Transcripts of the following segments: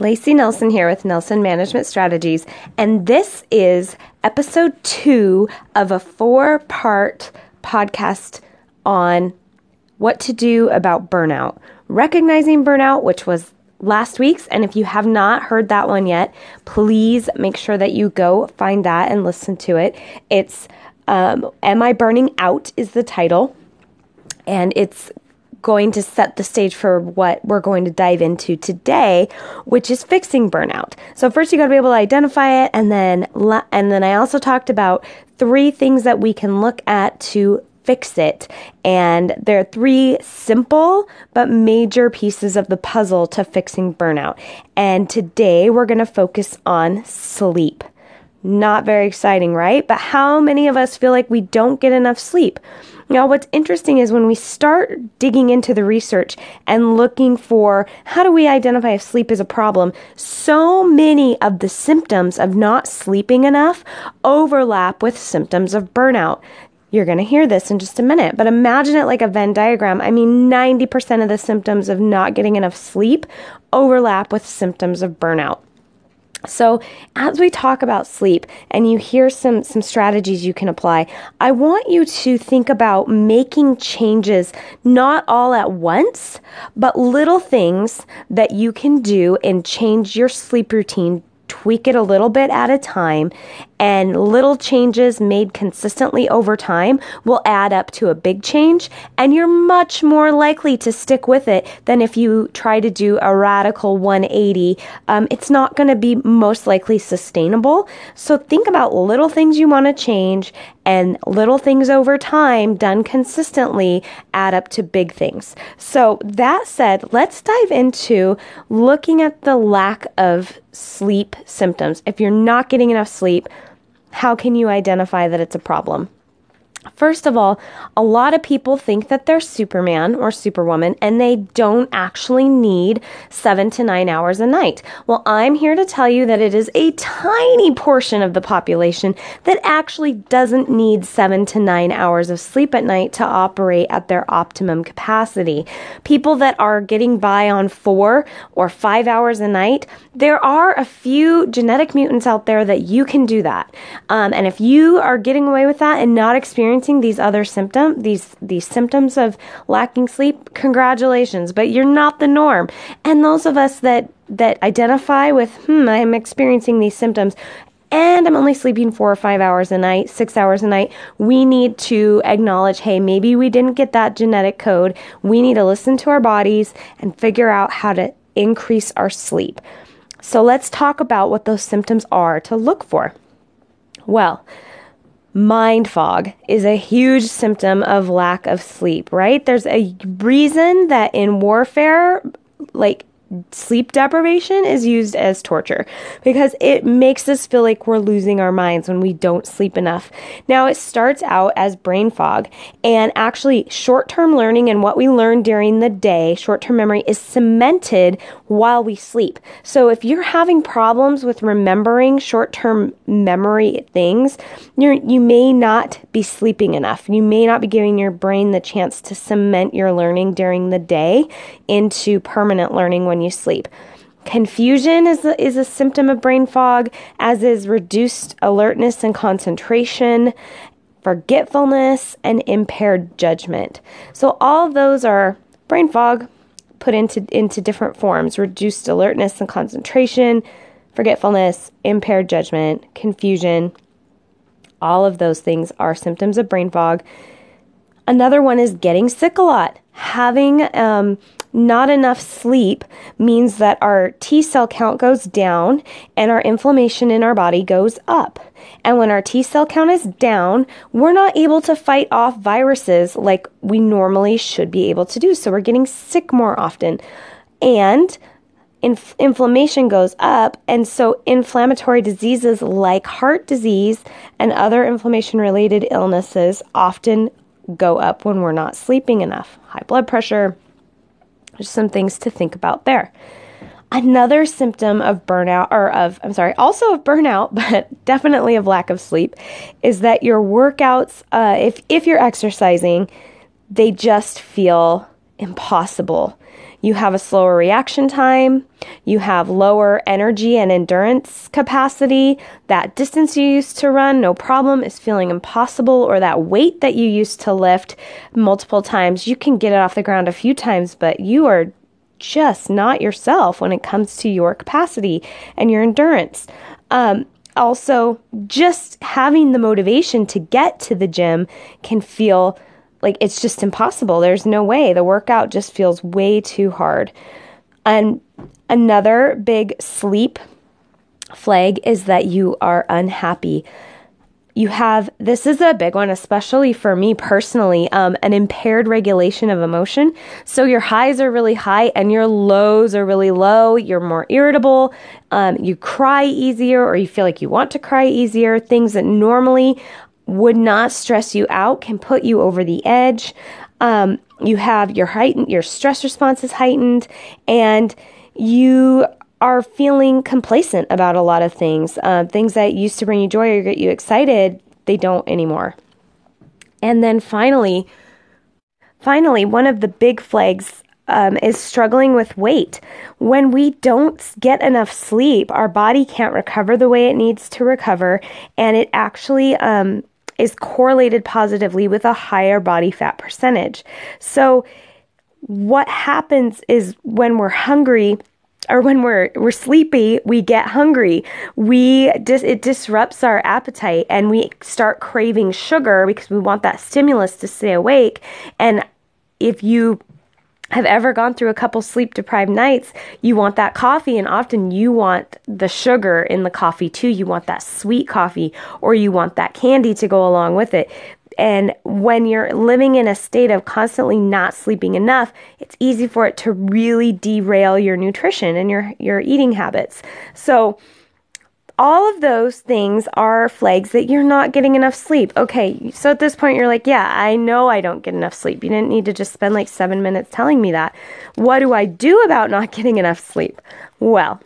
Lacey Nelson here with Nelson Management Strategies, and this is episode two of a four part podcast on what to do about burnout. Recognizing burnout, which was last week's, and if you have not heard that one yet, please make sure that you go find that and listen to it. It's um, Am I Burning Out is the title, and it's going to set the stage for what we're going to dive into today, which is fixing burnout. So first you got to be able to identify it and then and then I also talked about three things that we can look at to fix it. And there are three simple but major pieces of the puzzle to fixing burnout. And today we're going to focus on sleep. Not very exciting, right? But how many of us feel like we don't get enough sleep? Now, what's interesting is when we start digging into the research and looking for how do we identify if sleep is a problem, so many of the symptoms of not sleeping enough overlap with symptoms of burnout. You're going to hear this in just a minute, but imagine it like a Venn diagram. I mean, 90% of the symptoms of not getting enough sleep overlap with symptoms of burnout. So, as we talk about sleep and you hear some, some strategies you can apply, I want you to think about making changes not all at once, but little things that you can do and change your sleep routine. Tweak it a little bit at a time and little changes made consistently over time will add up to a big change and you're much more likely to stick with it than if you try to do a radical 180 um, it's not going to be most likely sustainable. So think about little things you want to change and little things over time done consistently add up to big things. So that said let's dive into looking at the lack of sleep symptoms. If you're not getting enough sleep how can you identify that it's a problem? First of all, a lot of people think that they're Superman or Superwoman and they don't actually need seven to nine hours a night. Well, I'm here to tell you that it is a tiny portion of the population that actually doesn't need seven to nine hours of sleep at night to operate at their optimum capacity. People that are getting by on four or five hours a night, there are a few genetic mutants out there that you can do that. Um, and if you are getting away with that and not experiencing experiencing these other symptoms, these these symptoms of lacking sleep, congratulations, but you're not the norm. And those of us that that identify with, hmm, I'm experiencing these symptoms and I'm only sleeping four or five hours a night, six hours a night, we need to acknowledge hey, maybe we didn't get that genetic code. We need to listen to our bodies and figure out how to increase our sleep. So let's talk about what those symptoms are to look for. Well, mind fog is a huge symptom of lack of sleep, right? There's a reason that in warfare, like sleep deprivation is used as torture because it makes us feel like we're losing our minds when we don't sleep enough. Now, it starts out as brain fog, and actually, short term learning and what we learn during the day, short term memory, is cemented while we sleep. So, if you're having problems with remembering short term memory things, you you may not be sleeping enough. You may not be giving your brain the chance to cement your learning during the day into permanent learning when when you sleep. Confusion is a, is a symptom of brain fog, as is reduced alertness and concentration, forgetfulness, and impaired judgment. So, all those are brain fog put into, into different forms reduced alertness and concentration, forgetfulness, impaired judgment, confusion. All of those things are symptoms of brain fog. Another one is getting sick a lot, having um, not enough sleep means that our T cell count goes down and our inflammation in our body goes up. And when our T cell count is down, we're not able to fight off viruses like we normally should be able to do. So we're getting sick more often. And inf- inflammation goes up. And so inflammatory diseases like heart disease and other inflammation related illnesses often go up when we're not sleeping enough. High blood pressure, just some things to think about there. Another symptom of burnout, or of, I'm sorry, also of burnout, but definitely of lack of sleep, is that your workouts, uh, if, if you're exercising, they just feel impossible. You have a slower reaction time, you have lower energy and endurance capacity, that distance you used to run, no problem, is feeling impossible, or that weight that you used to lift multiple times, you can get it off the ground a few times, but you are just not yourself when it comes to your capacity and your endurance. Um, also, just having the motivation to get to the gym can feel like it's just impossible. There's no way. The workout just feels way too hard. And another big sleep flag is that you are unhappy you have this is a big one, especially for me personally, um, an impaired regulation of emotion. So your highs are really high and your lows are really low. You're more irritable. Um, you cry easier, or you feel like you want to cry easier. Things that normally would not stress you out can put you over the edge. Um, you have your heightened, your stress response is heightened, and you are feeling complacent about a lot of things. Uh, things that used to bring you joy or get you excited, they don't anymore. And then finally, finally, one of the big flags um, is struggling with weight. When we don't get enough sleep, our body can't recover the way it needs to recover, and it actually um, is correlated positively with a higher body fat percentage. So, what happens is when we're hungry, or when we're we're sleepy, we get hungry. We dis- it disrupts our appetite and we start craving sugar because we want that stimulus to stay awake. And if you have ever gone through a couple sleep deprived nights, you want that coffee, and often you want the sugar in the coffee too. You want that sweet coffee, or you want that candy to go along with it. And when you're living in a state of constantly not sleeping enough, it's easy for it to really derail your nutrition and your, your eating habits. So, all of those things are flags that you're not getting enough sleep. Okay, so at this point, you're like, yeah, I know I don't get enough sleep. You didn't need to just spend like seven minutes telling me that. What do I do about not getting enough sleep? Well,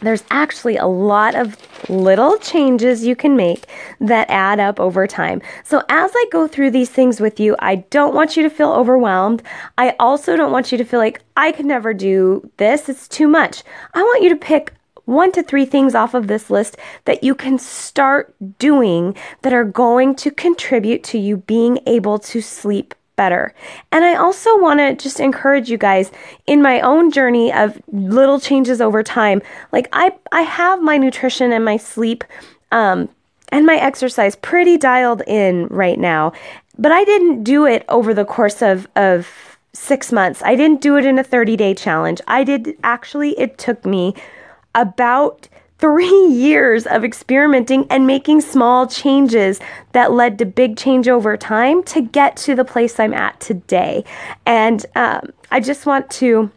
there's actually a lot of little changes you can make that add up over time. So, as I go through these things with you, I don't want you to feel overwhelmed. I also don't want you to feel like I could never do this, it's too much. I want you to pick one to three things off of this list that you can start doing that are going to contribute to you being able to sleep better. And I also want to just encourage you guys in my own journey of little changes over time. Like I I have my nutrition and my sleep um and my exercise pretty dialed in right now. But I didn't do it over the course of of 6 months. I didn't do it in a 30-day challenge. I did actually it took me about three years of experimenting and making small changes that led to big change over time to get to the place I'm at today. And um, I just want to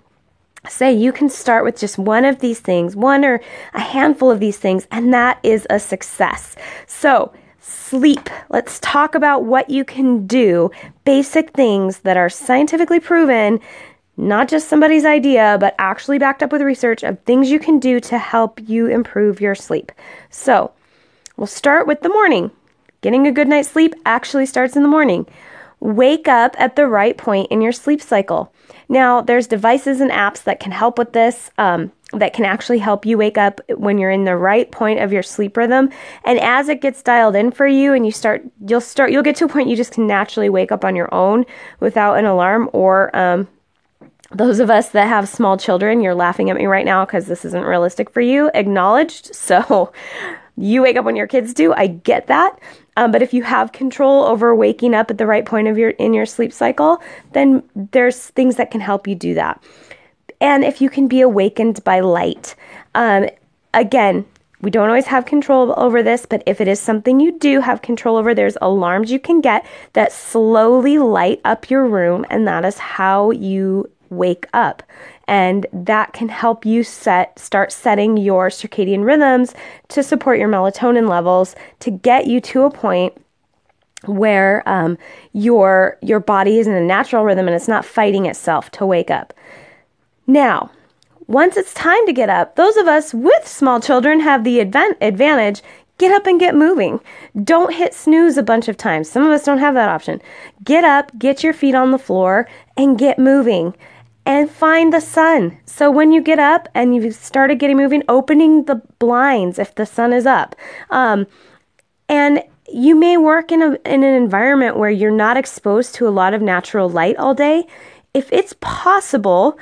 say you can start with just one of these things, one or a handful of these things, and that is a success. So, sleep. Let's talk about what you can do, basic things that are scientifically proven not just somebody's idea, but actually backed up with research of things you can do to help you improve your sleep. So, we'll start with the morning. Getting a good night's sleep actually starts in the morning. Wake up at the right point in your sleep cycle. Now, there's devices and apps that can help with this. Um, that can actually help you wake up when you're in the right point of your sleep rhythm and as it gets dialed in for you and you start you'll start you'll get to a point you just can naturally wake up on your own without an alarm or um, those of us that have small children, you're laughing at me right now because this isn't realistic for you. Acknowledged. So you wake up when your kids do. I get that. Um, but if you have control over waking up at the right point of your in your sleep cycle, then there's things that can help you do that. And if you can be awakened by light, um, again, we don't always have control over this, but if it is something you do have control over, there's alarms you can get that slowly light up your room, and that is how you wake up. And that can help you set start setting your circadian rhythms to support your melatonin levels to get you to a point where um, your your body is in a natural rhythm and it's not fighting itself to wake up. Now, once it's time to get up, those of us with small children have the advan- advantage Get up and get moving. Don't hit snooze a bunch of times. Some of us don't have that option. Get up, get your feet on the floor, and get moving and find the sun. So when you get up and you've started getting moving, opening the blinds if the sun is up. Um, and you may work in, a, in an environment where you're not exposed to a lot of natural light all day. If it's possible,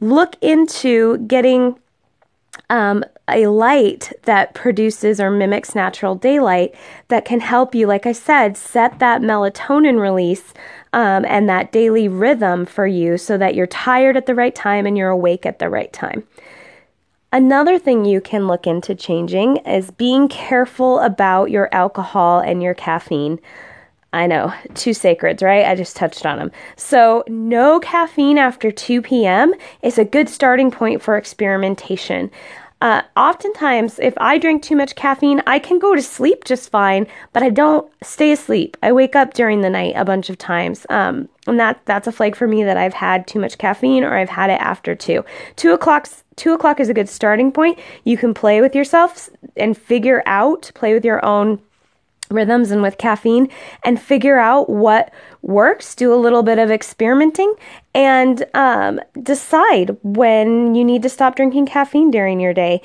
look into getting um, a light that produces or mimics natural daylight that can help you, like I said, set that melatonin release um, and that daily rhythm for you so that you're tired at the right time and you're awake at the right time. Another thing you can look into changing is being careful about your alcohol and your caffeine. I know, two sacreds, right? I just touched on them. So, no caffeine after 2 p.m. is a good starting point for experimentation. Uh, oftentimes, if I drink too much caffeine, I can go to sleep just fine, but I don't stay asleep. I wake up during the night a bunch of times, um, and that that's a flag for me that I've had too much caffeine or I've had it after two. Two o'clock. Two o'clock is a good starting point. You can play with yourself and figure out, play with your own rhythms and with caffeine and figure out what works, do a little bit of experimenting, and um, decide when you need to stop drinking caffeine during your day.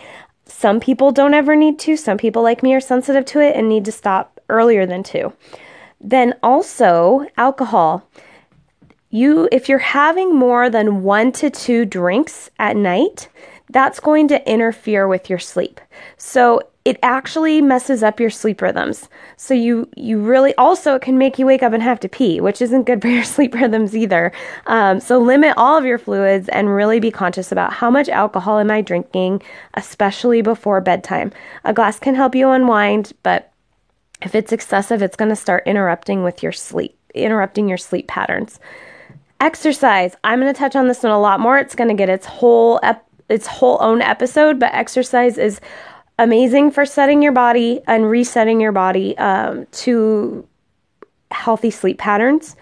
Some people don't ever need to, some people like me are sensitive to it and need to stop earlier than two. Then also, alcohol. You, if you're having more than one to two drinks at night, that's going to interfere with your sleep. So it actually messes up your sleep rhythms. So you you really also it can make you wake up and have to pee, which isn't good for your sleep rhythms either. Um, so limit all of your fluids and really be conscious about how much alcohol am I drinking, especially before bedtime. A glass can help you unwind, but if it's excessive, it's going to start interrupting with your sleep, interrupting your sleep patterns. Exercise. I'm going to touch on this one a lot more. It's going to get its whole ep- its whole own episode, but exercise is amazing for setting your body and resetting your body um, to healthy sleep patterns.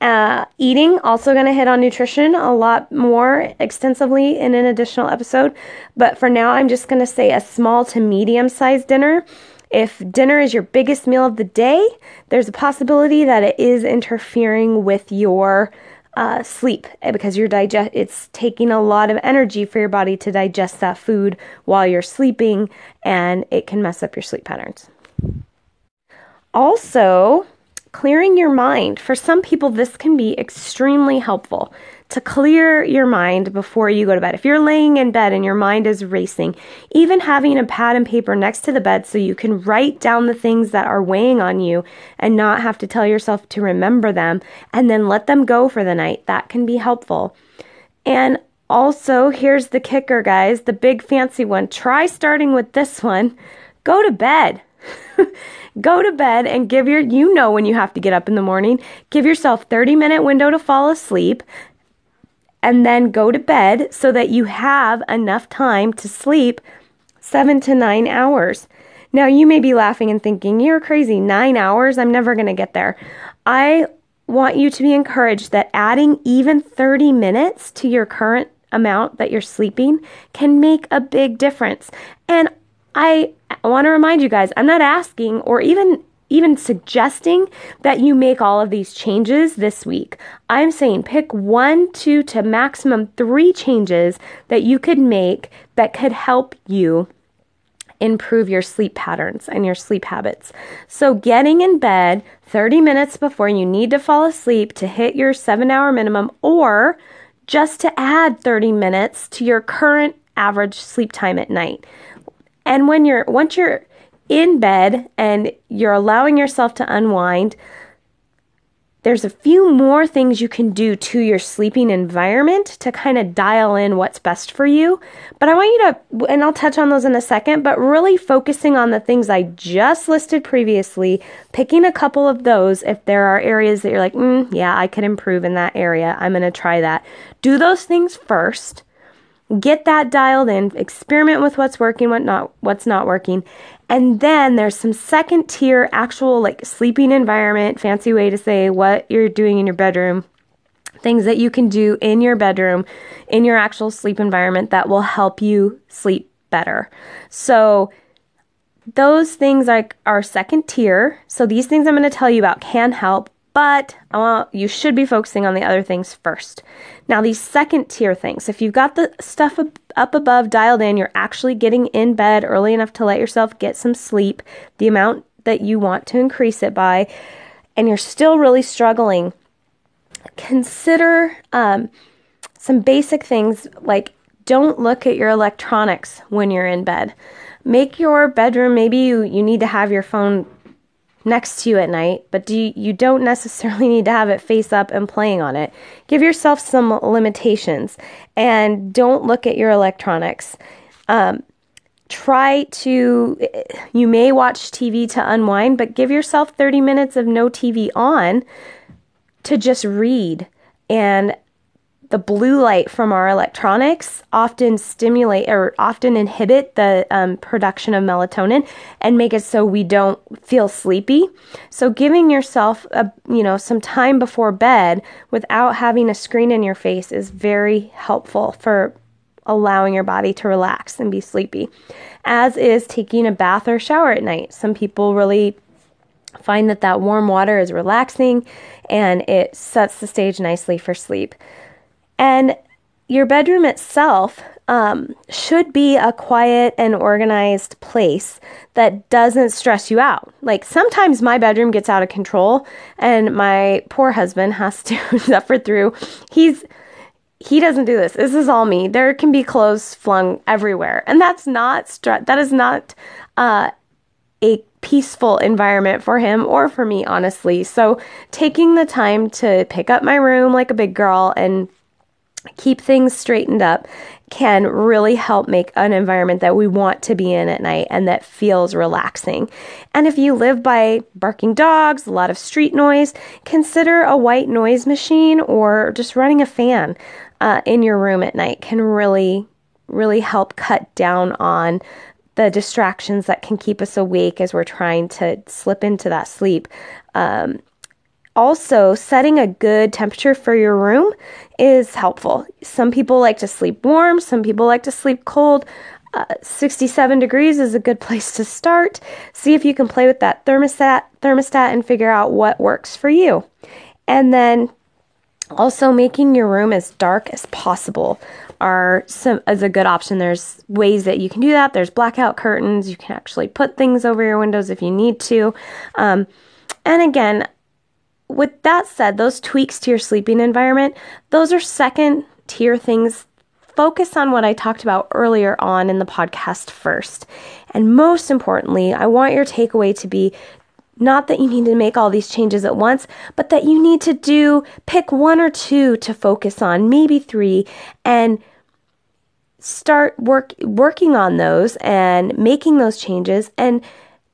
Uh, eating, also going to hit on nutrition a lot more extensively in an additional episode. But for now, I'm just going to say a small to medium sized dinner. If dinner is your biggest meal of the day, there's a possibility that it is interfering with your uh, sleep eh, because you're digest it's taking a lot of energy for your body to digest that food while you're sleeping and it can mess up your sleep patterns. Also clearing your mind for some people this can be extremely helpful to clear your mind before you go to bed. If you're laying in bed and your mind is racing, even having a pad and paper next to the bed so you can write down the things that are weighing on you and not have to tell yourself to remember them and then let them go for the night, that can be helpful. And also, here's the kicker, guys the big fancy one. Try starting with this one. Go to bed. go to bed and give your you know when you have to get up in the morning give yourself 30 minute window to fall asleep and then go to bed so that you have enough time to sleep seven to nine hours. Now, you may be laughing and thinking, you're crazy, nine hours? I'm never going to get there. I want you to be encouraged that adding even 30 minutes to your current amount that you're sleeping can make a big difference. And I want to remind you guys, I'm not asking or even even suggesting that you make all of these changes this week. I'm saying pick one, two to maximum three changes that you could make that could help you improve your sleep patterns and your sleep habits. So, getting in bed 30 minutes before you need to fall asleep to hit your seven hour minimum, or just to add 30 minutes to your current average sleep time at night. And when you're, once you're in bed and you're allowing yourself to unwind, there's a few more things you can do to your sleeping environment to kind of dial in what's best for you. But I want you to, and I'll touch on those in a second, but really focusing on the things I just listed previously, picking a couple of those if there are areas that you're like, mm, yeah, I could improve in that area. I'm going to try that. Do those things first. Get that dialed in, experiment with what's working, what not, what's not working, and then there's some second tier actual like sleeping environment, fancy way to say what you're doing in your bedroom. Things that you can do in your bedroom, in your actual sleep environment that will help you sleep better. So, those things like are second tier. So, these things I'm going to tell you about can help, but uh, you should be focusing on the other things first. Now, these second tier things, if you've got the stuff up above dialed in, you're actually getting in bed early enough to let yourself get some sleep, the amount that you want to increase it by, and you're still really struggling, consider um, some basic things like don't look at your electronics when you're in bed. Make your bedroom, maybe you, you need to have your phone next to you at night, but do you, you don't necessarily need to have it face up and playing on it. Give yourself some limitations and don't look at your electronics. Um, try to, you may watch TV to unwind, but give yourself 30 minutes of no TV on to just read and the blue light from our electronics often stimulate or often inhibit the um, production of melatonin and make it so we don't feel sleepy. So giving yourself a you know some time before bed without having a screen in your face is very helpful for allowing your body to relax and be sleepy. As is taking a bath or shower at night. Some people really find that that warm water is relaxing and it sets the stage nicely for sleep. And your bedroom itself um, should be a quiet and organized place that doesn't stress you out. Like sometimes my bedroom gets out of control, and my poor husband has to suffer through. He's he doesn't do this. This is all me. There can be clothes flung everywhere, and that's not stre- that is not uh, a peaceful environment for him or for me, honestly. So taking the time to pick up my room like a big girl and keep things straightened up can really help make an environment that we want to be in at night and that feels relaxing. And if you live by barking dogs, a lot of street noise, consider a white noise machine or just running a fan uh, in your room at night can really, really help cut down on the distractions that can keep us awake as we're trying to slip into that sleep. Um, also, setting a good temperature for your room is helpful. Some people like to sleep warm, some people like to sleep cold. Uh, 67 degrees is a good place to start. See if you can play with that thermostat, thermostat and figure out what works for you. And then also making your room as dark as possible are some as a good option. There's ways that you can do that. There's blackout curtains. You can actually put things over your windows if you need to. Um, and again, with that said, those tweaks to your sleeping environment, those are second tier things. Focus on what I talked about earlier on in the podcast first. And most importantly, I want your takeaway to be not that you need to make all these changes at once, but that you need to do pick one or two to focus on, maybe three, and start work working on those and making those changes and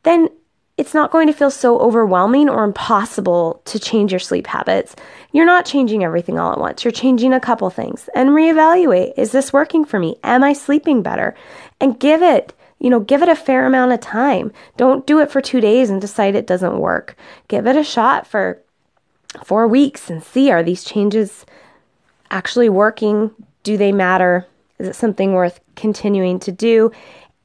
then it's not going to feel so overwhelming or impossible to change your sleep habits. You're not changing everything all at once. You're changing a couple things and reevaluate. Is this working for me? Am I sleeping better? And give it, you know, give it a fair amount of time. Don't do it for two days and decide it doesn't work. Give it a shot for four weeks and see are these changes actually working? Do they matter? Is it something worth continuing to do?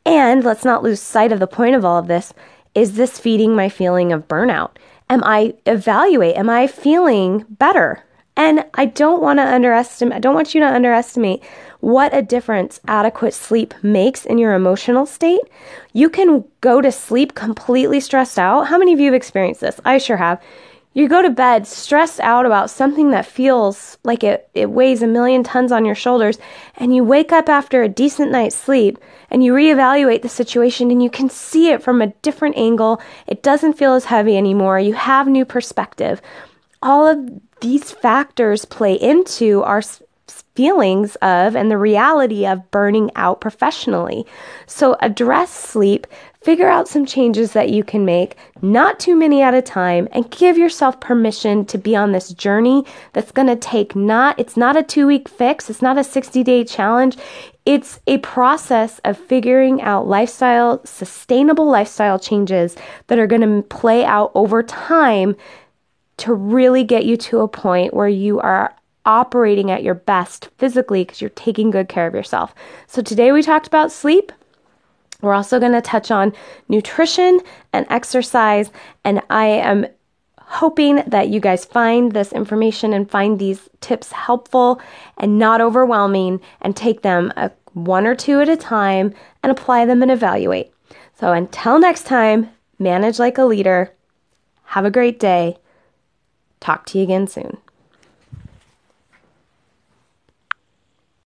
And let's not lose sight of the point of all of this is this feeding my feeling of burnout? Am I evaluate? Am I feeling better? And I don't want to underestimate, I don't want you to underestimate what a difference adequate sleep makes in your emotional state. You can go to sleep completely stressed out. How many of you have experienced this? I sure have. You go to bed stressed out about something that feels like it, it weighs a million tons on your shoulders, and you wake up after a decent night's sleep and you reevaluate the situation and you can see it from a different angle. It doesn't feel as heavy anymore. You have new perspective. All of these factors play into our feelings of and the reality of burning out professionally. So address sleep, figure out some changes that you can make, not too many at a time, and give yourself permission to be on this journey that's going to take not, it's not a two week fix, it's not a 60 day challenge. It's a process of figuring out lifestyle, sustainable lifestyle changes that are going to play out over time to really get you to a point where you are operating at your best physically because you're taking good care of yourself. So today we talked about sleep. We're also going to touch on nutrition and exercise, and I am hoping that you guys find this information and find these tips helpful and not overwhelming and take them a, one or two at a time and apply them and evaluate. So until next time, manage like a leader. Have a great day. Talk to you again soon.